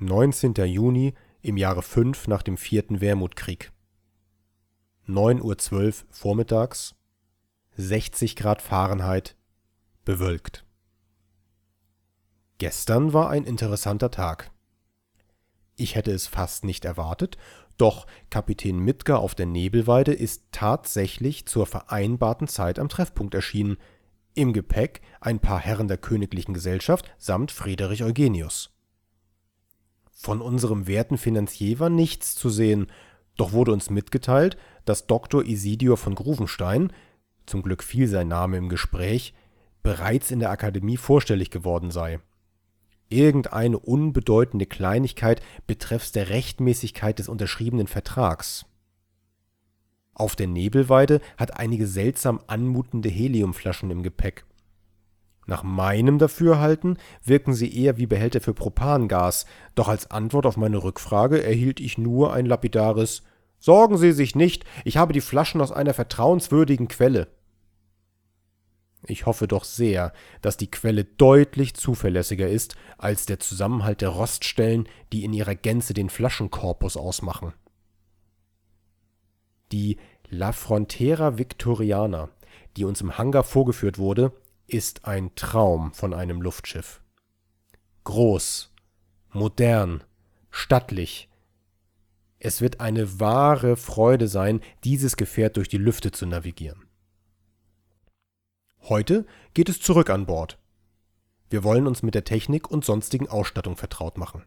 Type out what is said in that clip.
19. Juni im Jahre 5 nach dem vierten Wermutkrieg. 9.12 Uhr vormittags, 60 Grad Fahrenheit, bewölkt. Gestern war ein interessanter Tag. Ich hätte es fast nicht erwartet, doch Kapitän Mittger auf der Nebelweide ist tatsächlich zur vereinbarten Zeit am Treffpunkt erschienen, im Gepäck ein paar Herren der königlichen Gesellschaft samt Friedrich Eugenius. Von unserem werten Finanzier war nichts zu sehen, doch wurde uns mitgeteilt, dass Dr. Isidior von Gruvenstein zum Glück fiel sein Name im Gespräch bereits in der Akademie vorstellig geworden sei. Irgendeine unbedeutende Kleinigkeit betreffs der Rechtmäßigkeit des unterschriebenen Vertrags. Auf der Nebelweide hat einige seltsam anmutende Heliumflaschen im Gepäck nach meinem Dafürhalten wirken sie eher wie Behälter für Propangas, doch als Antwort auf meine Rückfrage erhielt ich nur ein lapidares Sorgen Sie sich nicht, ich habe die Flaschen aus einer vertrauenswürdigen Quelle. Ich hoffe doch sehr, dass die Quelle deutlich zuverlässiger ist als der Zusammenhalt der Roststellen, die in ihrer Gänze den Flaschenkorpus ausmachen. Die La Frontera Victoriana, die uns im Hangar vorgeführt wurde, ist ein Traum von einem Luftschiff. Groß, modern, stattlich. Es wird eine wahre Freude sein, dieses Gefährt durch die Lüfte zu navigieren. Heute geht es zurück an Bord. Wir wollen uns mit der Technik und sonstigen Ausstattung vertraut machen